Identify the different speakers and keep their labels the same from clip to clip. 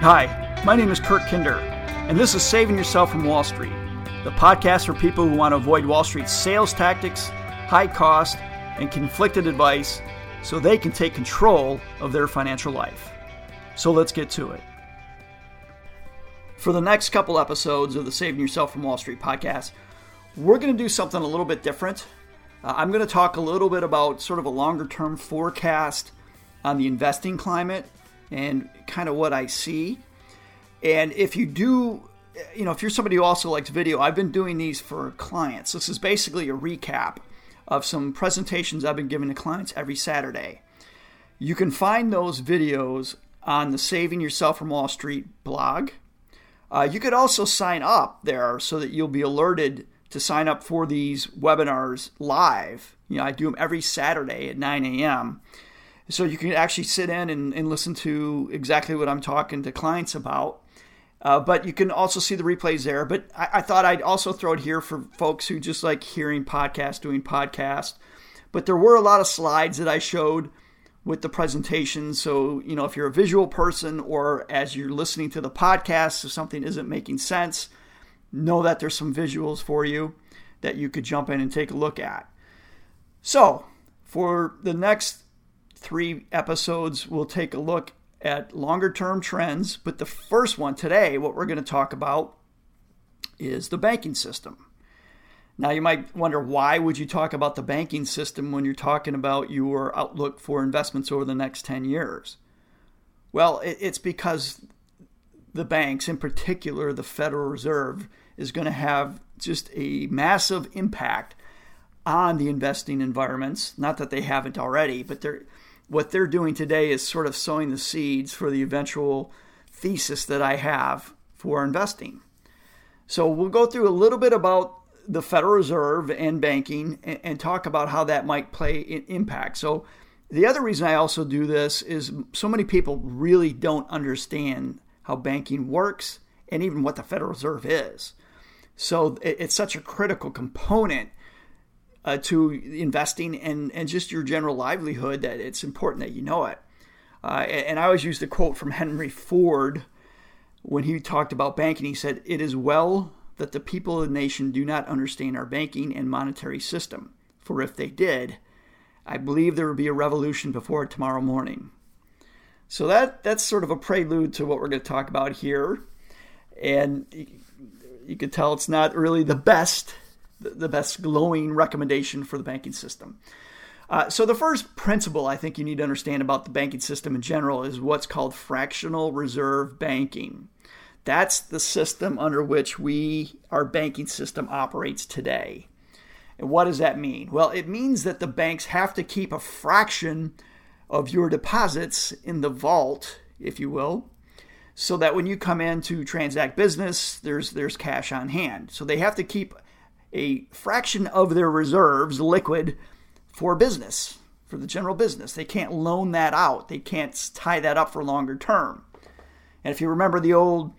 Speaker 1: Hi, my name is Kurt Kinder, and this is Saving Yourself from Wall Street, the podcast for people who want to avoid Wall Street's sales tactics, high cost, and conflicted advice so they can take control of their financial life. So let's get to it. For the next couple episodes of the Saving Yourself from Wall Street podcast, we're going to do something a little bit different. Uh, I'm going to talk a little bit about sort of a longer term forecast on the investing climate and kind of what I see. And if you do, you know, if you're somebody who also likes video, I've been doing these for clients. This is basically a recap of some presentations I've been giving to clients every Saturday. You can find those videos on the Saving Yourself from Wall Street blog. Uh, you could also sign up there so that you'll be alerted to sign up for these webinars live. You know, I do them every Saturday at 9 a.m. So you can actually sit in and, and listen to exactly what I'm talking to clients about. Uh, but you can also see the replays there. But I, I, thought I'd also throw it here for folks who just like hearing podcasts, doing podcasts. But there were a lot of slides that I showed with the presentation. So, you know, if you're a visual person or as you're listening to the podcast, if something isn't making sense, know that there's some visuals for you that you could jump in and take a look at. So, for the next three episodes, we'll take a look at longer term trends. But the first one today, what we're going to talk about is the banking system. Now you might wonder why would you talk about the banking system when you're talking about your outlook for investments over the next 10 years? Well, it's because the banks, in particular the Federal Reserve, is going to have just a massive impact on the investing environments. Not that they haven't already, but they're what they're doing today is sort of sowing the seeds for the eventual thesis that I have for investing. So we'll go through a little bit about the Federal Reserve and banking and, and talk about how that might play in impact. So the other reason I also do this is so many people really don't understand how banking works and even what the Federal Reserve is. So it's such a critical component uh, to investing and, and just your general livelihood that it's important that you know it. Uh, and I always use the quote from Henry Ford when he talked about banking. He said, It is well that the people of the nation do not understand our banking and monetary system, for if they did, I believe there would be a revolution before tomorrow morning. So that that's sort of a prelude to what we're going to talk about here. And you, you can tell it's not really the best the best glowing recommendation for the banking system. Uh, so, the first principle I think you need to understand about the banking system in general is what's called fractional reserve banking. That's the system under which we, our banking system, operates today. And what does that mean? Well, it means that the banks have to keep a fraction of your deposits in the vault, if you will, so that when you come in to transact business, there's there's cash on hand. So they have to keep a fraction of their reserves liquid for business, for the general business. They can't loan that out, they can't tie that up for longer term. And if you remember the old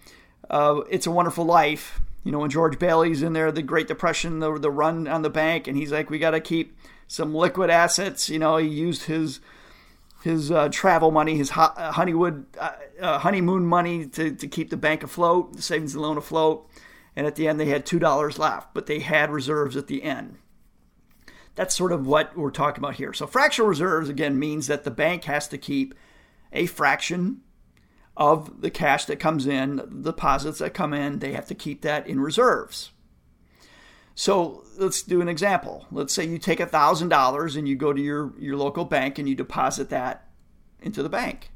Speaker 1: uh, It's a Wonderful Life, you know, when George Bailey's in there, the Great Depression, the, the run on the bank, and he's like, we got to keep some liquid assets. You know, he used his his uh, travel money, his ho- uh, Honeywood uh, uh, honeymoon money to, to keep the bank afloat, the savings and loan afloat and at the end they had $2 left, but they had reserves at the end. That's sort of what we're talking about here. So, fractional reserves again means that the bank has to keep a fraction of the cash that comes in, the deposits that come in, they have to keep that in reserves. So let's do an example. Let's say you take $1,000 and you go to your, your local bank and you deposit that into the bank.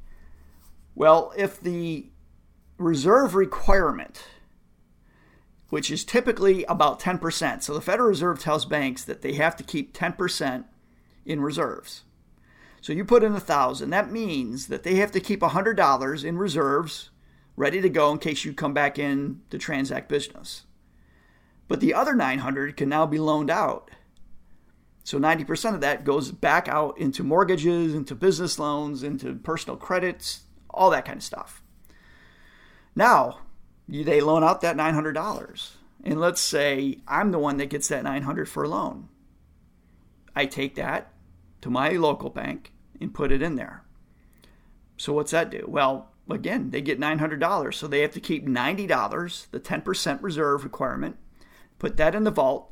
Speaker 1: Well, if the reserve requirement which is typically about 10%. So the Federal Reserve tells banks that they have to keep 10% in reserves. So you put in a thousand. That means that they have to keep $100 in reserves ready to go in case you come back in to transact business. But the other 900 can now be loaned out. So 90% of that goes back out into mortgages, into business loans, into personal credits, all that kind of stuff. Now, they loan out that $900. And let's say I'm the one that gets that 900 for a loan. I take that to my local bank and put it in there. So what's that do? Well, again, they get $900. So they have to keep $90, the 10% reserve requirement, put that in the vault.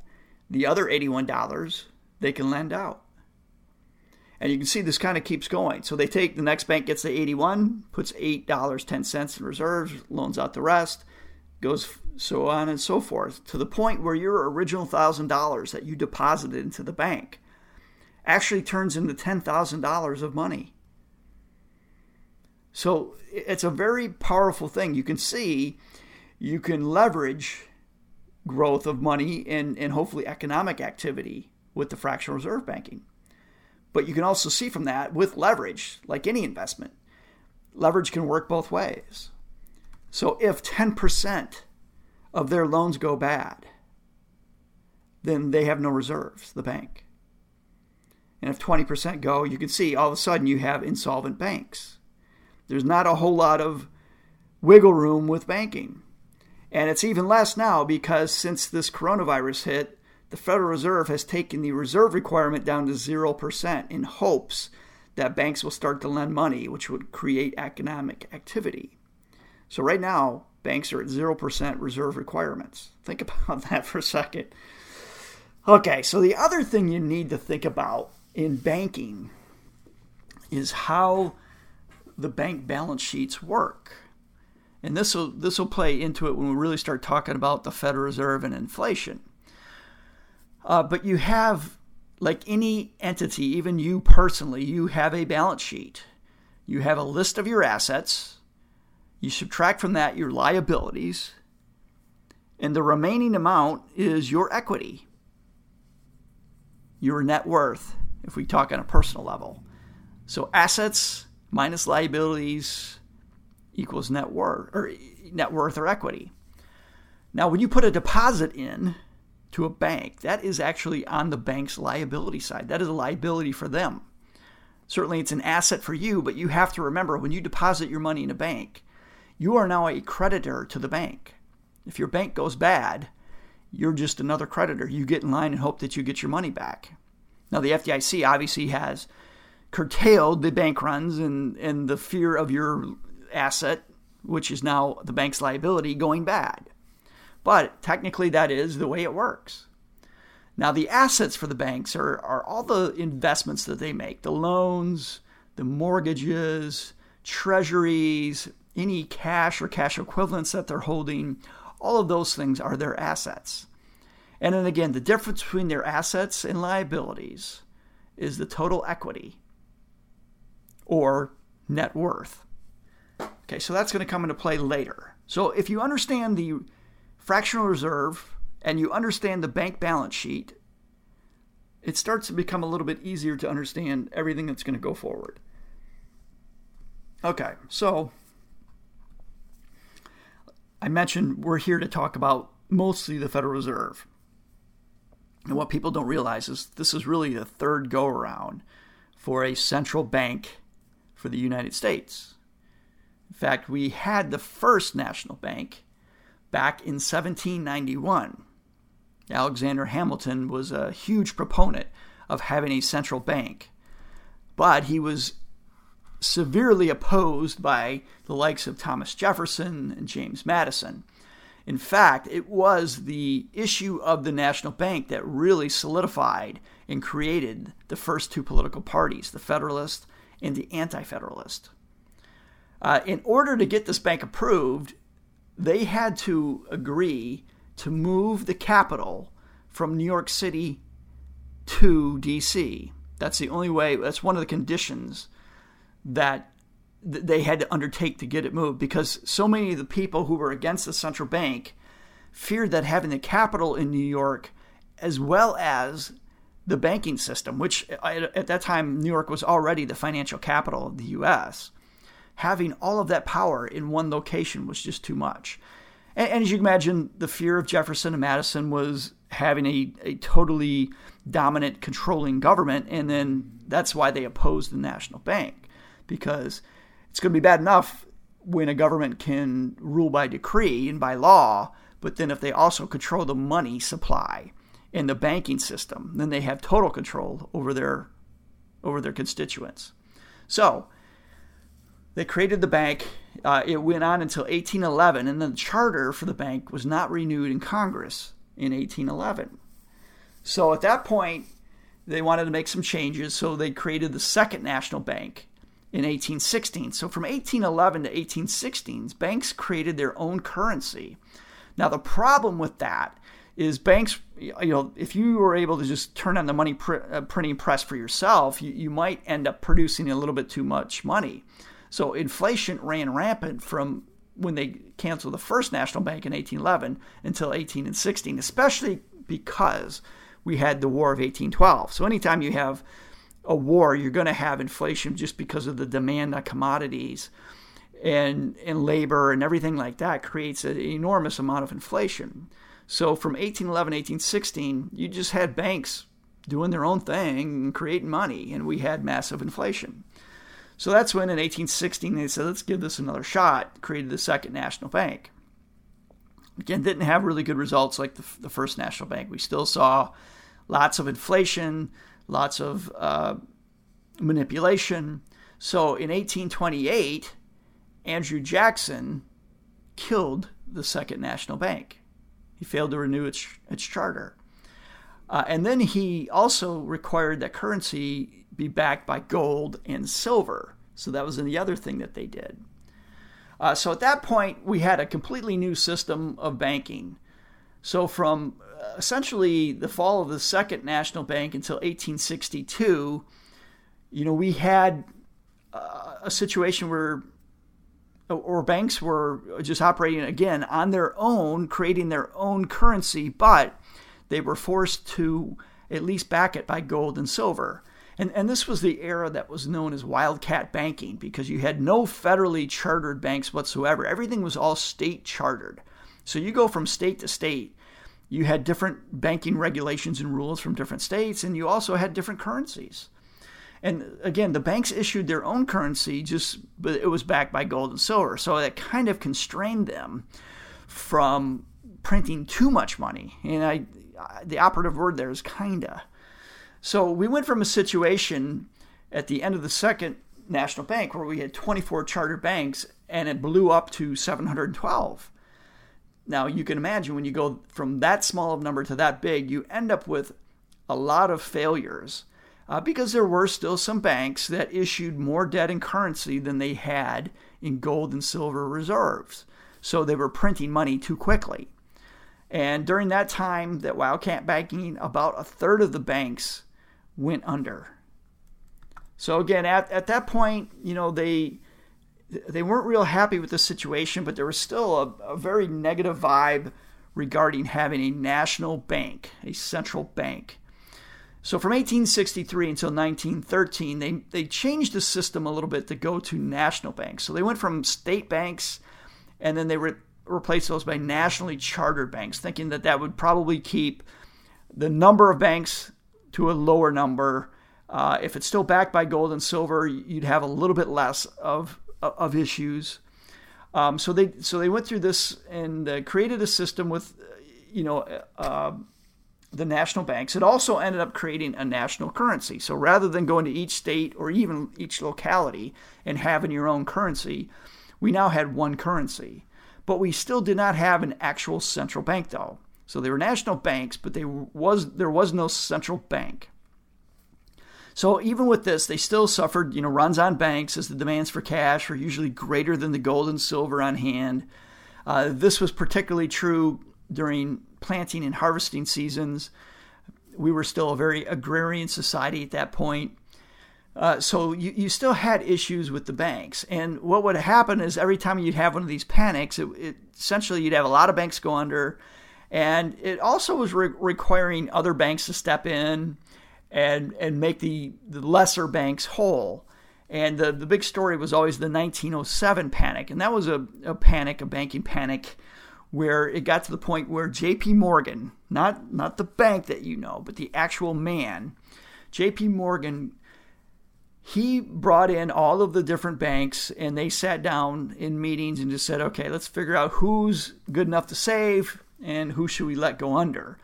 Speaker 1: The other $81 they can lend out. And you can see this kind of keeps going. So they take the next bank gets the 81, puts $8.10 in reserves, loans out the rest, goes so on and so forth to the point where your original $1,000 that you deposited into the bank actually turns into $10,000 of money. So it's a very powerful thing. You can see you can leverage growth of money and, and hopefully economic activity with the fractional reserve banking. But you can also see from that with leverage, like any investment, leverage can work both ways. So if 10% of their loans go bad, then they have no reserves, the bank. And if 20% go, you can see all of a sudden you have insolvent banks. There's not a whole lot of wiggle room with banking. And it's even less now because since this coronavirus hit, the Federal Reserve has taken the reserve requirement down to 0% in hopes that banks will start to lend money, which would create economic activity. So, right now, banks are at 0% reserve requirements. Think about that for a second. Okay, so the other thing you need to think about in banking is how the bank balance sheets work. And this will this will play into it when we really start talking about the Federal Reserve and inflation. Uh, but you have, like any entity, even you personally, you have a balance sheet. You have a list of your assets. You subtract from that your liabilities. And the remaining amount is your equity, your net worth, if we talk on a personal level. So assets minus liabilities equals net worth or net worth or equity. Now, when you put a deposit in, to a bank, that is actually on the bank's liability side. That is a liability for them. Certainly, it's an asset for you, but you have to remember when you deposit your money in a bank, you are now a creditor to the bank. If your bank goes bad, you're just another creditor. You get in line and hope that you get your money back. Now, the FDIC obviously has curtailed the bank runs and, and the fear of your asset, which is now the bank's liability, going bad. But technically, that is the way it works. Now, the assets for the banks are, are all the investments that they make the loans, the mortgages, treasuries, any cash or cash equivalents that they're holding. All of those things are their assets. And then again, the difference between their assets and liabilities is the total equity or net worth. Okay, so that's going to come into play later. So if you understand the fractional reserve and you understand the bank balance sheet, it starts to become a little bit easier to understand everything that's going to go forward. Okay, so I mentioned we're here to talk about mostly the Federal Reserve. And what people don't realize is this is really the third go around for a central bank for the United States. In fact, we had the first national bank back in 1791. Alexander Hamilton was a huge proponent of having a central bank, but he was severely opposed by the likes of Thomas Jefferson and James Madison. In fact, it was the issue of the national bank that really solidified and created the first two political parties, the Federalist and the Anti Federalist. Uh, in order to get this bank approved, they had to agree to move the capital from New York City to DC. That's the only way, that's one of the conditions that they had to undertake to get it moved because so many of the people who were against the central bank feared that having the capital in New York as well as the banking system, which at that time New York was already the financial capital of the US, having all of that power in one location was just too much. And, and as you can imagine, the fear of Jefferson and Madison was having a, a totally dominant, controlling government. And then that's why they opposed the national bank, because it's going to be bad enough when a government can rule by decree and by law, but then if they also control the money supply and the banking system, then they have total control over their over their constituents. So they created the bank uh, it went on until 1811, and the charter for the bank was not renewed in Congress in 1811. So at that point, they wanted to make some changes, so they created the Second National Bank in 1816. So from 1811 to 1816, banks created their own currency. Now the problem with that is banks, you know, if you were able to just turn on the money pr- uh, printing press for yourself, you, you might end up producing a little bit too much money. So inflation ran rampant from when they canceled the first national bank in 1811 until 18 and 16, especially because we had the War of 1812. So anytime you have a war, you're going to have inflation just because of the demand on commodities and and labor and everything like that creates an enormous amount of inflation. So from 1811 1816, you just had banks doing their own thing and creating money, and we had massive inflation. So that's when in 1816 they said, let's give this another shot, created the Second National Bank. Again, didn't have really good results like the, the First National Bank. We still saw lots of inflation, lots of uh, manipulation. So in 1828, Andrew Jackson killed the Second National Bank. He failed to renew its, its charter. Uh, and then he also required that currency be backed by gold and silver. So that was the other thing that they did. Uh, so at that point, we had a completely new system of banking. So from essentially the fall of the Second National Bank until 1862, you know, we had uh, a situation where or banks were just operating again on their own, creating their own currency, but they were forced to at least back it by gold and silver. And, and this was the era that was known as wildcat banking because you had no federally chartered banks whatsoever. Everything was all state chartered. So you go from state to state. You had different banking regulations and rules from different states, and you also had different currencies. And again, the banks issued their own currency, just but it was backed by gold and silver. So that kind of constrained them from printing too much money. And I, the operative word there is kinda. So we went from a situation at the end of the second national bank where we had 24 charter banks and it blew up to 712. Now you can imagine when you go from that small of number to that big, you end up with a lot of failures uh, because there were still some banks that issued more debt and currency than they had in gold and silver reserves. So they were printing money too quickly. And during that time that Wildcat banking, about a third of the banks went under. So again, at, at that point, you know, they they weren't real happy with the situation, but there was still a, a very negative vibe regarding having a national bank, a central bank. So from 1863 until 1913, they, they changed the system a little bit to go to national banks. So they went from state banks and then they re- replaced those by nationally chartered banks, thinking that that would probably keep the number of banks to a lower number. Uh, if it's still backed by gold and silver, you'd have a little bit less of, of issues. Um, so they so they went through this and uh, created a system with, you know, uh, the national banks, it also ended up creating a national currency. So rather than going to each state or even each locality and having your own currency, we now had one currency. But we still did not have an actual central bank, though. So they were national banks, but they was there was no central bank. So even with this, they still suffered, you know, runs on banks as the demands for cash were usually greater than the gold and silver on hand. Uh, this was particularly true during planting and harvesting seasons. We were still a very agrarian society at that point. Uh, so you, you still had issues with the banks. And what would happen is every time you'd have one of these panics, it, it, essentially you'd have a lot of banks go under. And it also was re- requiring other banks to step in and, and make the, the lesser banks whole. And the, the big story was always the 1907 panic. And that was a, a panic, a banking panic where it got to the point where JP Morgan, not not the bank that you know, but the actual man, JP Morgan he brought in all of the different banks and they sat down in meetings and just said, "Okay, let's figure out who's good enough to save and who should we let go under."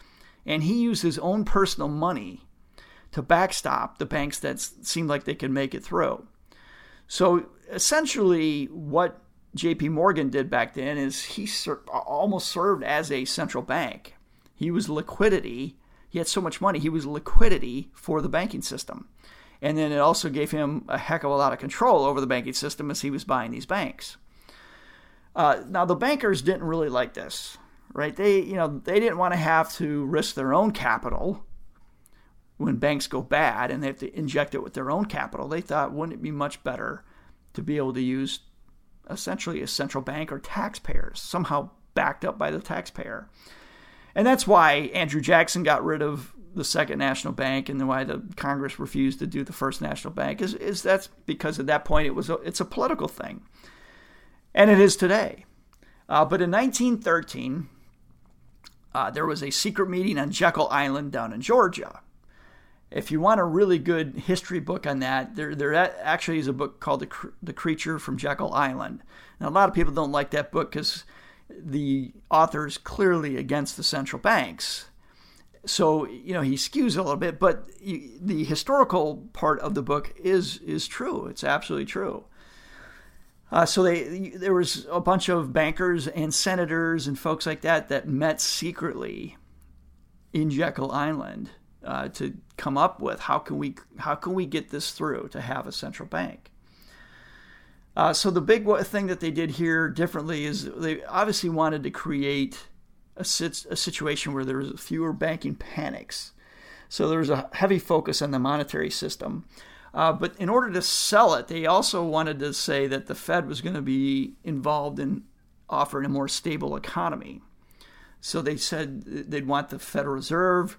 Speaker 1: And he used his own personal money to backstop the banks that seemed like they could make it through. So essentially what J.P. Morgan did back then is he ser- almost served as a central bank. He was liquidity. He had so much money, he was liquidity for the banking system. And then it also gave him a heck of a lot of control over the banking system as he was buying these banks. Uh, now the bankers didn't really like this, right? They, you know, they didn't want to have to risk their own capital when banks go bad and they have to inject it with their own capital. They thought, wouldn't it be much better to be able to use essentially a central bank or taxpayers somehow backed up by the taxpayer? And that's why Andrew Jackson got rid of the second national bank and why the Congress refused to do the first national bank is, is that's because at that point it was a, it's a political thing and it is today. Uh, but in 1913, uh, there was a secret meeting on Jekyll Island down in Georgia. If you want a really good history book on that, there, there actually is a book called the, the Creature from Jekyll Island. Now, a lot of people don't like that book because the author is clearly against the central banks. So, you know, he skews a little bit, but the historical part of the book is is true. It's absolutely true. Uh, so they there was a bunch of bankers and senators and folks like that that met secretly in Jekyll Island uh, to come up with how can we how can we get this through to have a central bank. Uh, so the big thing that they did here differently is they obviously wanted to create a, sit- a situation where there was fewer banking panics. So there was a heavy focus on the monetary system. Uh, but in order to sell it, they also wanted to say that the Fed was going to be involved in offering a more stable economy. So they said they'd want the Federal Reserve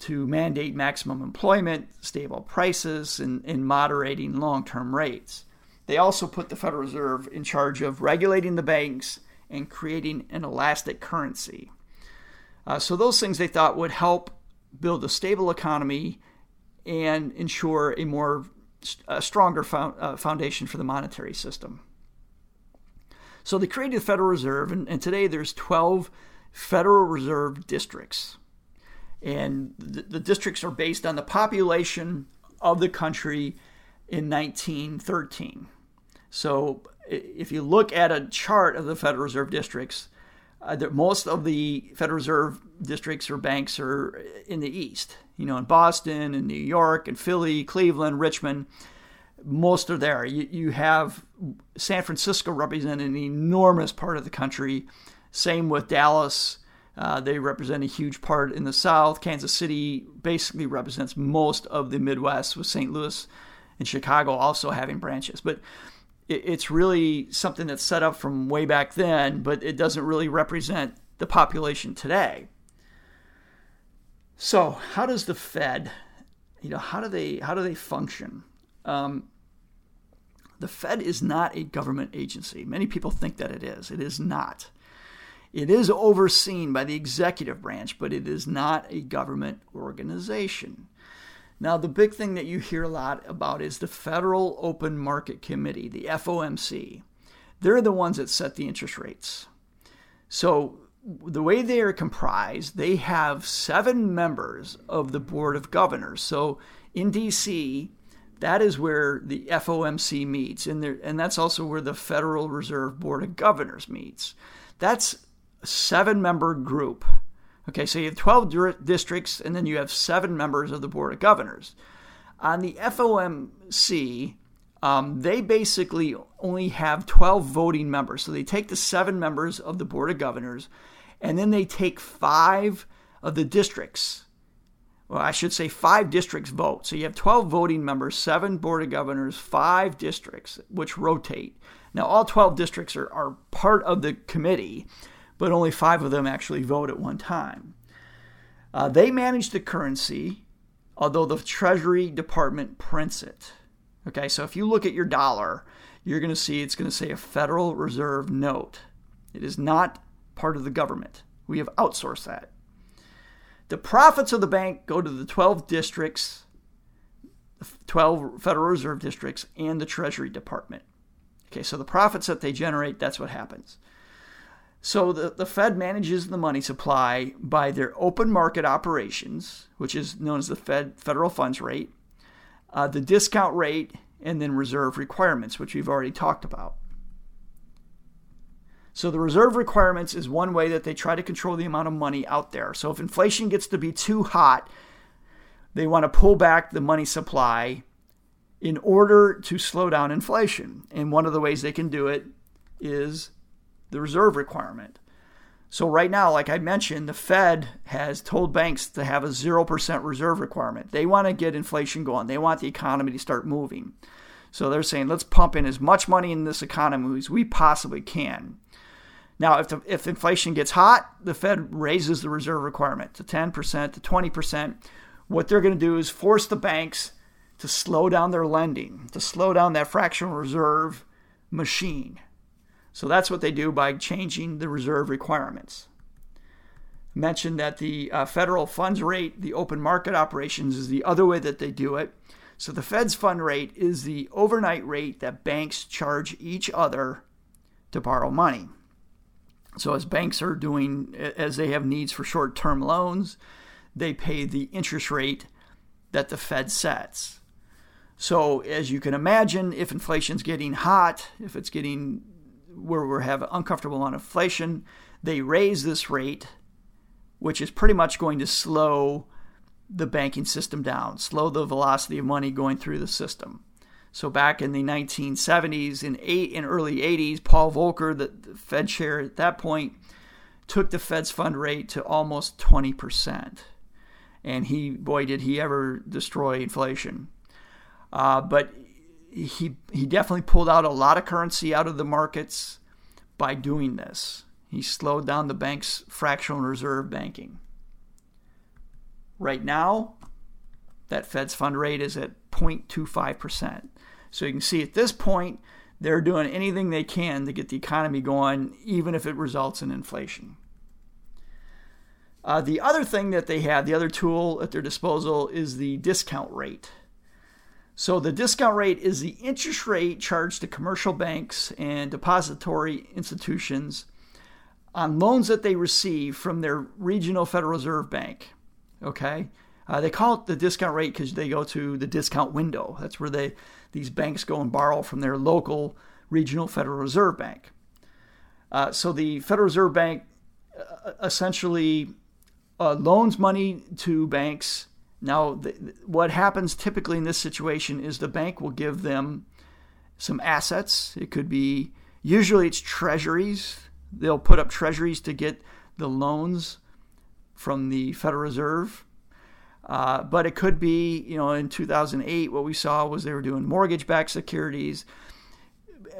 Speaker 1: to mandate maximum employment, stable prices, and, and moderating long term rates. They also put the Federal Reserve in charge of regulating the banks and creating an elastic currency. Uh, so, those things they thought would help build a stable economy and ensure a more a stronger fo- uh, foundation for the monetary system. So they created the Federal Reserve, and, and today there's 12 Federal Reserve districts. And the, the districts are based on the population of the country in 1913. So if you look at a chart of the Federal Reserve districts, uh, most of the Federal Reserve districts or banks are in the east. You know, in Boston and New York and Philly, Cleveland, Richmond, most are there. You, you have San Francisco represent an enormous part of the country. Same with Dallas. Uh, they represent a huge part in the South. Kansas City basically represents most of the Midwest, with St. Louis and Chicago also having branches. But it's really something that's set up from way back then, but it doesn't really represent the population today. So, how does the Fed, you know, how do they how do they function? Um, the Fed is not a government agency. Many people think that it is. It is not. It is overseen by the executive branch, but it is not a government organization. Now, the big thing that you hear a lot about is the Federal Open Market Committee, the FOMC. They're the ones that set the interest rates. So, the way they are comprised, they have seven members of the Board of Governors. So, in DC, that is where the FOMC meets, and, there, and that's also where the Federal Reserve Board of Governors meets. That's seven member group. Okay, so you have 12 districts, and then you have seven members of the Board of Governors. On the FOMC, um, they basically only have 12 voting members. So they take the seven members of the Board of Governors, and then they take five of the districts. Well, I should say five districts vote. So you have 12 voting members, seven Board of Governors, five districts, which rotate. Now, all 12 districts are, are part of the committee, but only five of them actually vote at one time. Uh, they manage the currency, although the Treasury Department prints it. Okay, so if you look at your dollar, you're going to see it's going to say a Federal Reserve note. It is not part of the government. We have outsourced that. The profits of the bank go to the 12 districts, 12 Federal Reserve districts, and the Treasury Department. Okay, so the profits that they generate, that's what happens. So the, the Fed manages the money supply by their open market operations, which is known as the Fed federal funds rate, uh, the discount rate, and then reserve requirements, which we've already talked about. So the reserve requirements is one way that they try to control the amount of money out there. So if inflation gets to be too hot, they want to pull back the money supply in order to slow down inflation. And one of the ways they can do it is the reserve requirement. So, right now, like I mentioned, the Fed has told banks to have a 0% reserve requirement. They want to get inflation going, they want the economy to start moving. So, they're saying, let's pump in as much money in this economy as we possibly can. Now, if, the, if inflation gets hot, the Fed raises the reserve requirement to 10% to 20%. What they're going to do is force the banks to slow down their lending, to slow down that fractional reserve machine. So that's what they do by changing the reserve requirements. Mentioned that the uh, federal funds rate, the open market operations, is the other way that they do it. So the Fed's fund rate is the overnight rate that banks charge each other to borrow money. So as banks are doing, as they have needs for short term loans, they pay the interest rate that the Fed sets. So as you can imagine, if inflation's getting hot, if it's getting where we have uncomfortable on inflation, they raise this rate, which is pretty much going to slow the banking system down, slow the velocity of money going through the system. So back in the 1970s and eight in early 80s, Paul Volcker, the, the Fed chair at that point, took the Fed's fund rate to almost 20%. And he, boy, did he ever destroy inflation. Uh, but he he definitely pulled out a lot of currency out of the markets by doing this. He slowed down the bank's fractional reserve banking. Right now, that Fed's fund rate is at 0.25%. So you can see at this point, they're doing anything they can to get the economy going, even if it results in inflation. Uh, the other thing that they have, the other tool at their disposal, is the discount rate. So the discount rate is the interest rate charged to commercial banks and depository institutions on loans that they receive from their regional Federal Reserve Bank. Okay, uh, they call it the discount rate because they go to the discount window. That's where they these banks go and borrow from their local regional Federal Reserve Bank. Uh, so the Federal Reserve Bank uh, essentially uh, loans money to banks now, what happens typically in this situation is the bank will give them some assets. It could be, usually it's treasuries. They'll put up treasuries to get the loans from the Federal Reserve. Uh, but it could be, you know, in 2008, what we saw was they were doing mortgage backed securities.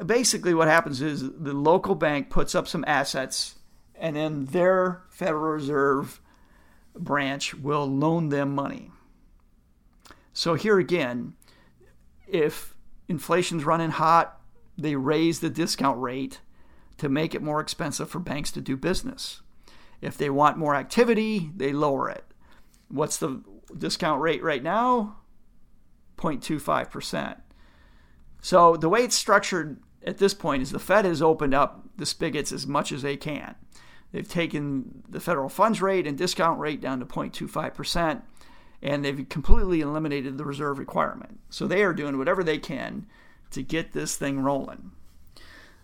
Speaker 1: Basically, what happens is the local bank puts up some assets, and then their Federal Reserve branch will loan them money. So here again, if inflation's running hot, they raise the discount rate to make it more expensive for banks to do business. If they want more activity, they lower it. What's the discount rate right now? 0.25%. So the way it's structured at this point is the Fed has opened up the spigots as much as they can. They've taken the federal funds rate and discount rate down to 0.25%, and they've completely eliminated the reserve requirement. So they are doing whatever they can to get this thing rolling.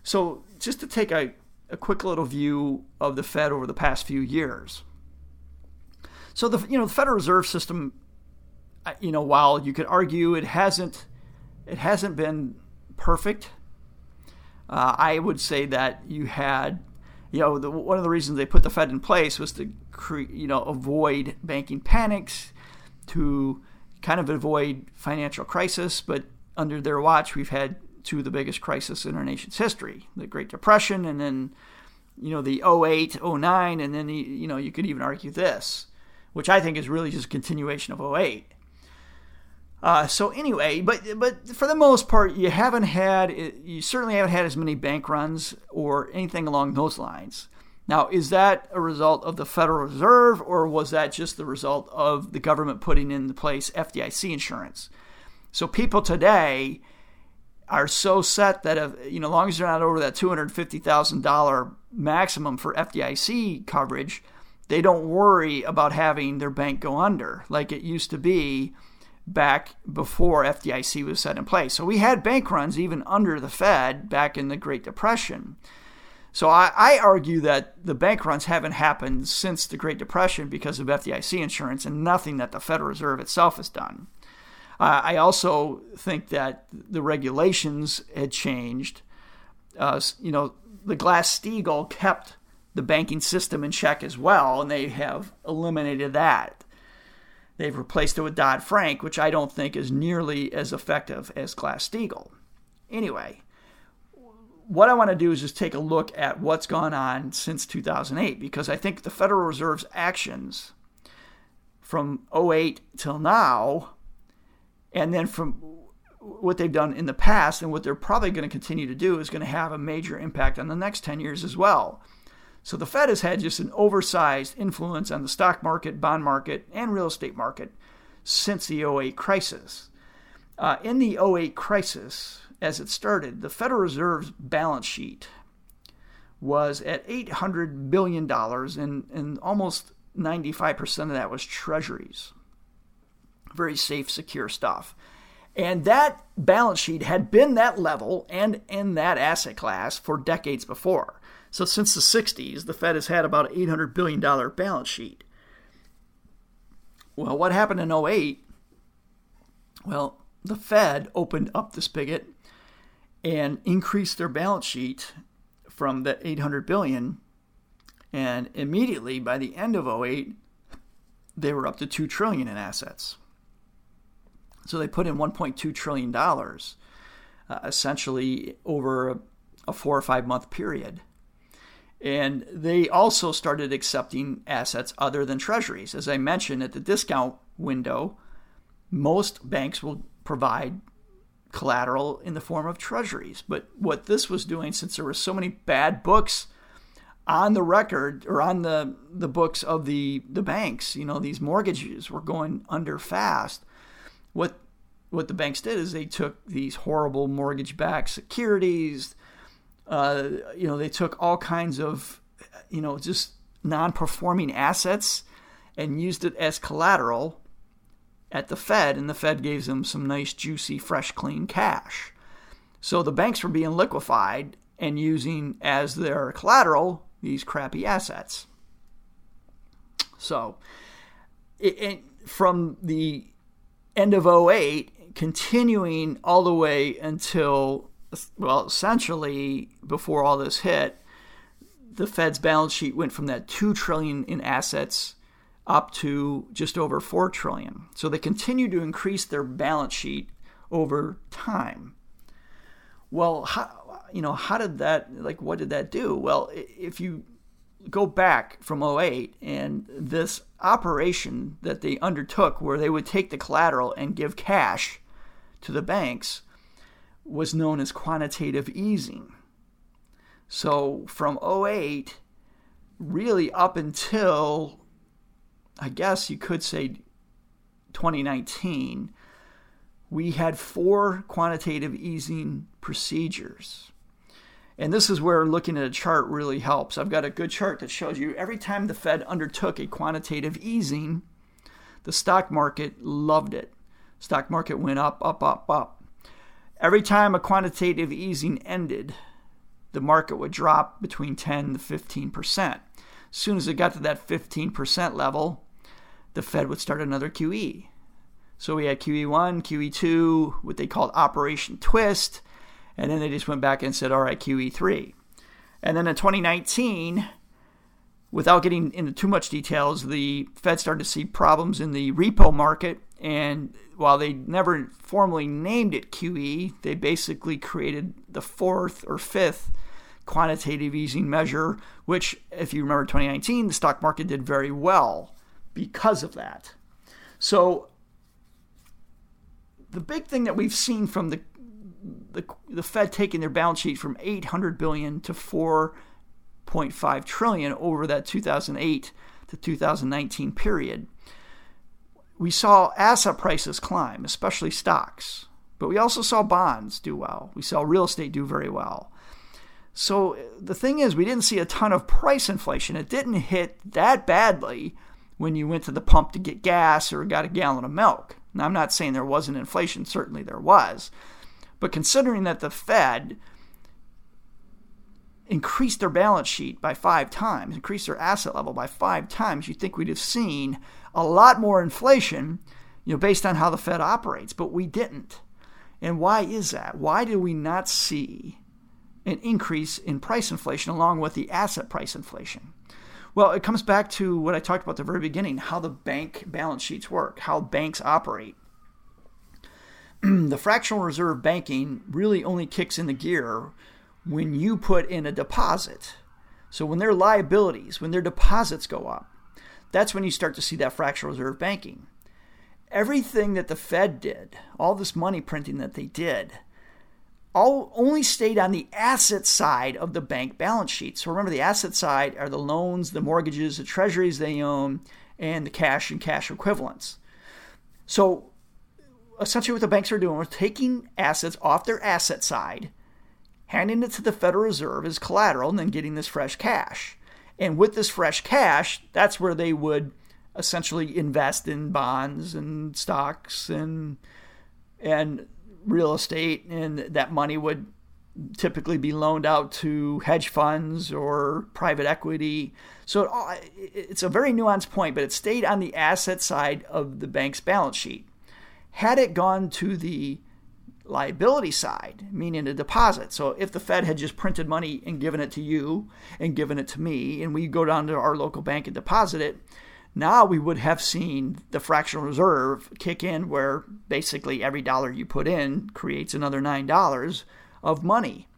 Speaker 1: So, just to take a, a quick little view of the Fed over the past few years. So, the, you know, the Federal Reserve System, you know, while you could argue it hasn't, it hasn't been perfect, uh, I would say that you had you know, the, one of the reasons they put the Fed in place was to, you know, avoid banking panics, to kind of avoid financial crisis. But under their watch, we've had two of the biggest crises in our nation's history: the Great Depression, and then, you know, the 08, 09, and then you know, you could even argue this, which I think is really just a continuation of 08. Uh, so anyway, but but for the most part, you haven't had you certainly haven't had as many bank runs or anything along those lines. Now, is that a result of the Federal Reserve, or was that just the result of the government putting in place FDIC insurance? So people today are so set that if you know, as long as they're not over that two hundred fifty thousand dollar maximum for FDIC coverage, they don't worry about having their bank go under like it used to be back before FDIC was set in place. So we had bank runs even under the Fed back in the Great Depression. So I, I, argue that the bank runs haven't happened since the Great Depression because of FDIC insurance and nothing that the Federal Reserve itself has done. Uh, I also think that the regulations had changed. Uh, you know, the Glass Steagall kept the banking system in check as well, and they have eliminated that. They've replaced it with Dodd Frank, which I don't think is nearly as effective as Glass Steagall. Anyway, what I want to do is just take a look at what's gone on since 2008 because I think the Federal Reserve's actions from 08 till now, and then from what they've done in the past and what they're probably going to continue to do is going to have a major impact on the next 10 years as well. So the Fed has had just an oversized influence on the stock market, bond market, and real estate market since the 08 crisis. Uh, in the 08 crisis, as it started, the Federal Reserve's balance sheet was at $800 billion, and, and almost 95% of that was treasuries. Very safe, secure stuff. And that balance sheet had been that level and in that asset class for decades before. So since the 60s, the Fed has had about an $800 billion balance sheet. Well, what happened in 08? Well, the Fed opened up the spigot and increased their balance sheet from the 800 billion and immediately by the end of 08 they were up to 2 trillion in assets so they put in 1.2 trillion dollars uh, essentially over a, a 4 or 5 month period and they also started accepting assets other than treasuries as i mentioned at the discount window most banks will provide collateral in the form of treasuries. But what this was doing, since there were so many bad books on the record or on the, the books of the, the banks, you know, these mortgages were going under fast. What what the banks did is they took these horrible mortgage-backed securities. Uh, you know, they took all kinds of, you know, just non-performing assets and used it as collateral at the Fed, and the Fed gave them some nice, juicy, fresh, clean cash. So the banks were being liquefied and using as their collateral these crappy assets. So, it, it, from the end of 08, continuing all the way until, well, essentially before all this hit, the Fed's balance sheet went from that 2 trillion in assets up to just over 4 trillion. So they continue to increase their balance sheet over time. Well, how, you know, how did that like what did that do? Well, if you go back from 08 and this operation that they undertook where they would take the collateral and give cash to the banks was known as quantitative easing. So from 08 really up until I guess you could say 2019, we had four quantitative easing procedures. And this is where looking at a chart really helps. I've got a good chart that shows you every time the Fed undertook a quantitative easing, the stock market loved it. Stock market went up, up, up, up. Every time a quantitative easing ended, the market would drop between 10 to 15 percent. As soon as it got to that 15 percent level, the Fed would start another QE. So we had QE1, QE2, what they called Operation Twist, and then they just went back and said, all right, QE3. And then in 2019, without getting into too much details, the Fed started to see problems in the repo market. And while they never formally named it QE, they basically created the fourth or fifth quantitative easing measure, which, if you remember 2019, the stock market did very well because of that. So the big thing that we've seen from the the, the Fed taking their balance sheet from 800 billion to 4.5 trillion over that 2008 to 2019 period. We saw asset prices climb, especially stocks, but we also saw bonds do well. We saw real estate do very well. So the thing is, we didn't see a ton of price inflation. It didn't hit that badly when you went to the pump to get gas or got a gallon of milk. Now, I'm not saying there wasn't inflation, certainly there was. But considering that the Fed increased their balance sheet by five times, increased their asset level by five times, you'd think we'd have seen a lot more inflation, you know, based on how the Fed operates, but we didn't. And why is that? Why did we not see an increase in price inflation along with the asset price inflation? Well, it comes back to what I talked about at the very beginning how the bank balance sheets work, how banks operate. the fractional reserve banking really only kicks in the gear when you put in a deposit. So when their liabilities, when their deposits go up, that's when you start to see that fractional reserve banking. Everything that the Fed did, all this money printing that they did, all only stayed on the asset side of the bank balance sheet. So remember, the asset side are the loans, the mortgages, the treasuries they own, and the cash and cash equivalents. So essentially, what the banks are doing is taking assets off their asset side, handing it to the Federal Reserve as collateral, and then getting this fresh cash. And with this fresh cash, that's where they would essentially invest in bonds and stocks and and real estate, and that money would typically be loaned out to hedge funds or private equity. So it's a very nuanced point, but it stayed on the asset side of the bank's balance sheet. Had it gone to the liability side, meaning a deposit. So if the Fed had just printed money and given it to you and given it to me, and we go down to our local bank and deposit it, now we would have seen the fractional reserve kick in where basically every dollar you put in creates another $9 of money.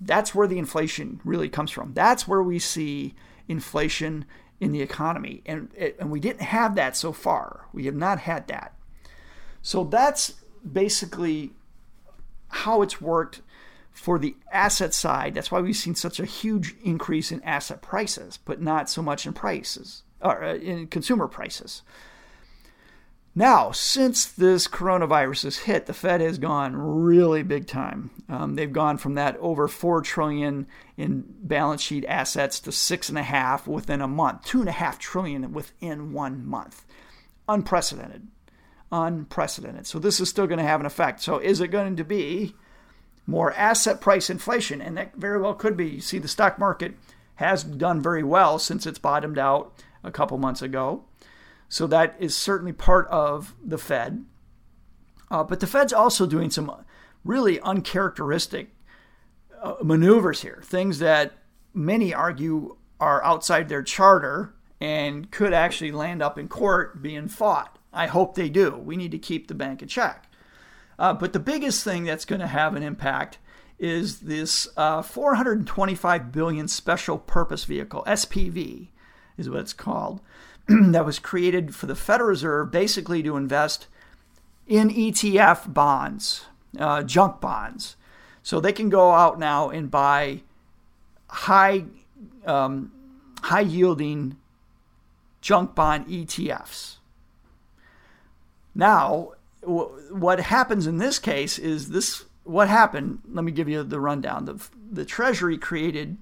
Speaker 1: That's where the inflation really comes from. That's where we see inflation in the economy. And, and we didn't have that so far. We have not had that. So that's basically how it's worked for the asset side. That's why we've seen such a huge increase in asset prices, but not so much in prices or uh, in consumer prices. Now, since this coronavirus has hit, the Fed has gone really big time. Um, they've gone from that over four trillion in balance sheet assets to six and a half within a month, two and a half trillion within one month. Unprecedented, unprecedented. So this is still going to have an effect. So is it going to be more asset price inflation? And that very well could be. You see, the stock market has done very well since it's bottomed out a couple months ago. So that is certainly part of the Fed. Uh, but the Fed's also doing some really uncharacteristic uh, maneuvers here, things that many argue are outside their charter and could actually land up in court being fought. I hope they do. We need to keep the bank in check. Uh, but the biggest thing that's going to have an impact is this uh, 425 billion special purpose vehicle (SPV) is what it's called, that was created for the Federal Reserve basically to invest in ETF bonds, uh, junk bonds. So they can go out now and buy high, um, high yielding junk bond ETFs. Now, w- what happens in this case is this what happened. Let me give you the rundown. The, the Treasury created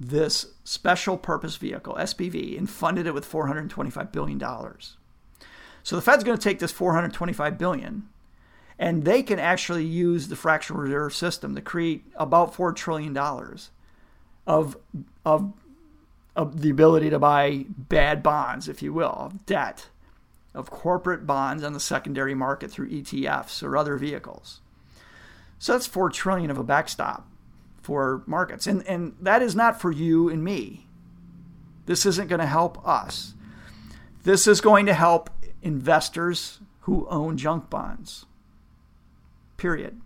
Speaker 1: this special purpose vehicle, SPV, and funded it with $425 billion. So the Fed's going to take this 425 billion and they can actually use the fractional reserve system to create about $4 trillion of, of, of the ability to buy bad bonds, if you will, of debt, of corporate bonds on the secondary market through ETFs or other vehicles. So that's 4 trillion of a backstop for markets. And, and that is not for you and me. This isn't going to help us. This is going to help investors who own junk bonds. Period.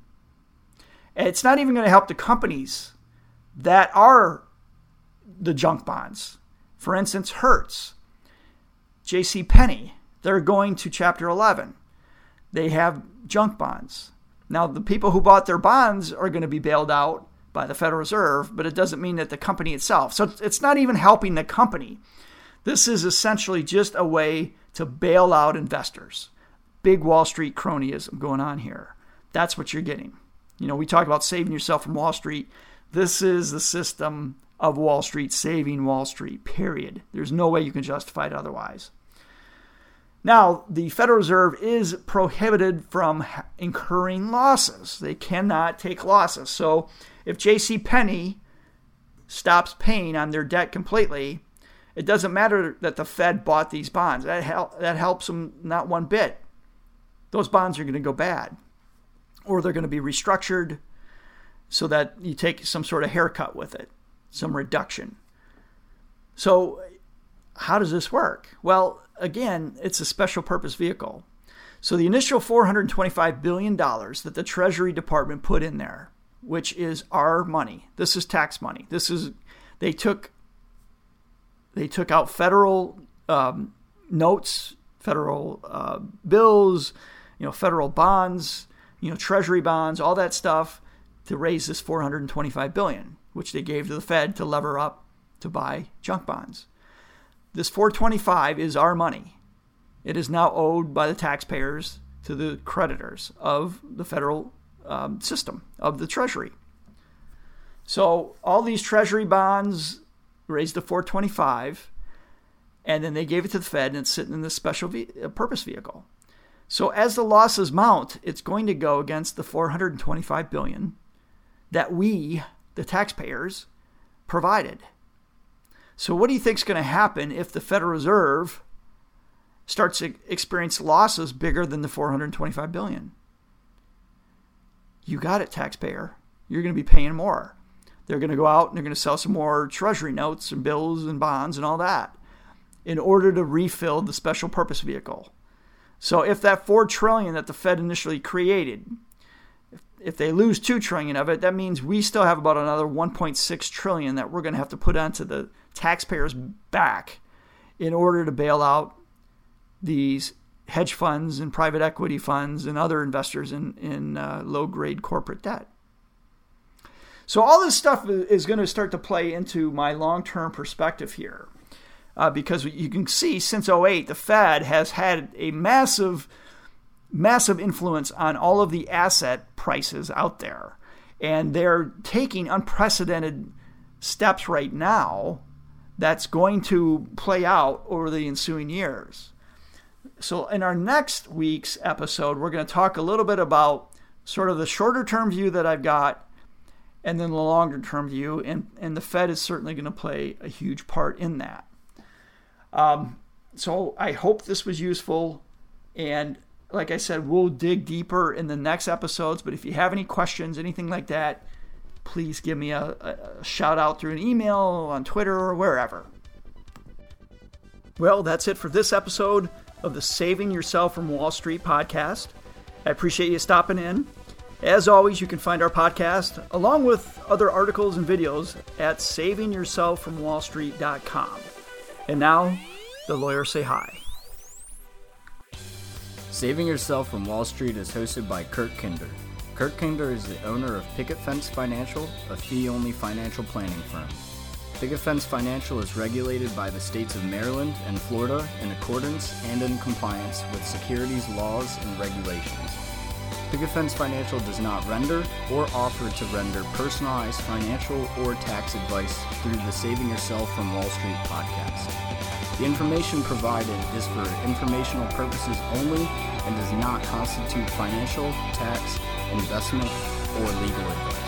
Speaker 1: It's not even going to help the companies that are the junk bonds. For instance, Hertz, J.C. Penney, they're going to Chapter 11. They have junk bonds. Now, the people who bought their bonds are going to be bailed out by the Federal Reserve, but it doesn't mean that the company itself. So it's not even helping the company. This is essentially just a way to bail out investors. Big Wall Street cronyism going on here. That's what you're getting. You know, we talk about saving yourself from Wall Street. This is the system of Wall Street saving Wall Street, period. There's no way you can justify it otherwise. Now, the Federal Reserve is prohibited from incurring losses. They cannot take losses. So if J.C. Penney stops paying on their debt completely, it doesn't matter that the Fed bought these bonds. That, hel- that helps them not one bit. Those bonds are going to go bad, or they're going to be restructured so that you take some sort of haircut with it, some reduction. So, how does this work? Well, again, it's a special purpose vehicle. So, the initial $425 billion that the Treasury Department put in there, which is our money, this is tax money. This is, they took, they took out federal um, notes, federal uh, bills, you know, federal bonds, you know, Treasury bonds, all that stuff to raise this 425 billion, which they gave to the Fed to lever up to buy junk bonds. This 425 is our money. It is now owed by the taxpayers to the creditors of the federal um, system of the Treasury. So all these Treasury bonds raised to 425, and then they gave it to the Fed, and it's sitting in this special ve- uh, purpose vehicle. So as the losses mount, it's going to go against the 425 billion that we, the taxpayers, provided. So, what do you think is going to happen if the Federal Reserve starts to experience losses bigger than the 425 billion? You got it, taxpayer. You're going to be paying more. They're going to go out and they're going to sell some more treasury notes and bills and bonds and all that in order to refill the special purpose vehicle. So if that 4 trillion that the Fed initially created if they lose 2 trillion of it, that means we still have about another 1.6 trillion that we're going to have to put onto the taxpayers' back in order to bail out these hedge funds and private equity funds and other investors in, in uh, low grade corporate debt. So, all this stuff is going to start to play into my long term perspective here. Uh, because you can see since 08, the Fed has had a massive massive influence on all of the asset prices out there. And they're taking unprecedented steps right now that's going to play out over the ensuing years. So, in our next week's episode, we're going to talk a little bit about sort of the shorter term view that I've got and then the longer term view. And, and the Fed is certainly going to play a huge part in that. Um, so, I hope this was useful. And like I said, we'll dig deeper in the next episodes. But if you have any questions, anything like that, please give me a, a, shout out through an email, on Twitter, or wherever. Well, that's it for this episode of the Saving Yourself from Wall Street podcast. I appreciate you stopping in. As always, you can find our podcast along with other articles and videos at savingyourselffromwallstreet.com. And now, the lawyers say hi.
Speaker 2: Saving Yourself from Wall Street is hosted by Kurt Kinder. Kurt Kinder is the owner of Picket Fence Financial, a fee only financial planning firm. Picket Fence Financial is regulated by the states of Maryland and Florida in accordance and in compliance with securities laws and regulations. Picket Fence Financial does not render or offer to render personalized financial or tax advice through the Saving Yourself from Wall Street podcast. The information provided is for informational purposes only and does not constitute financial, tax, investment, or legal advice.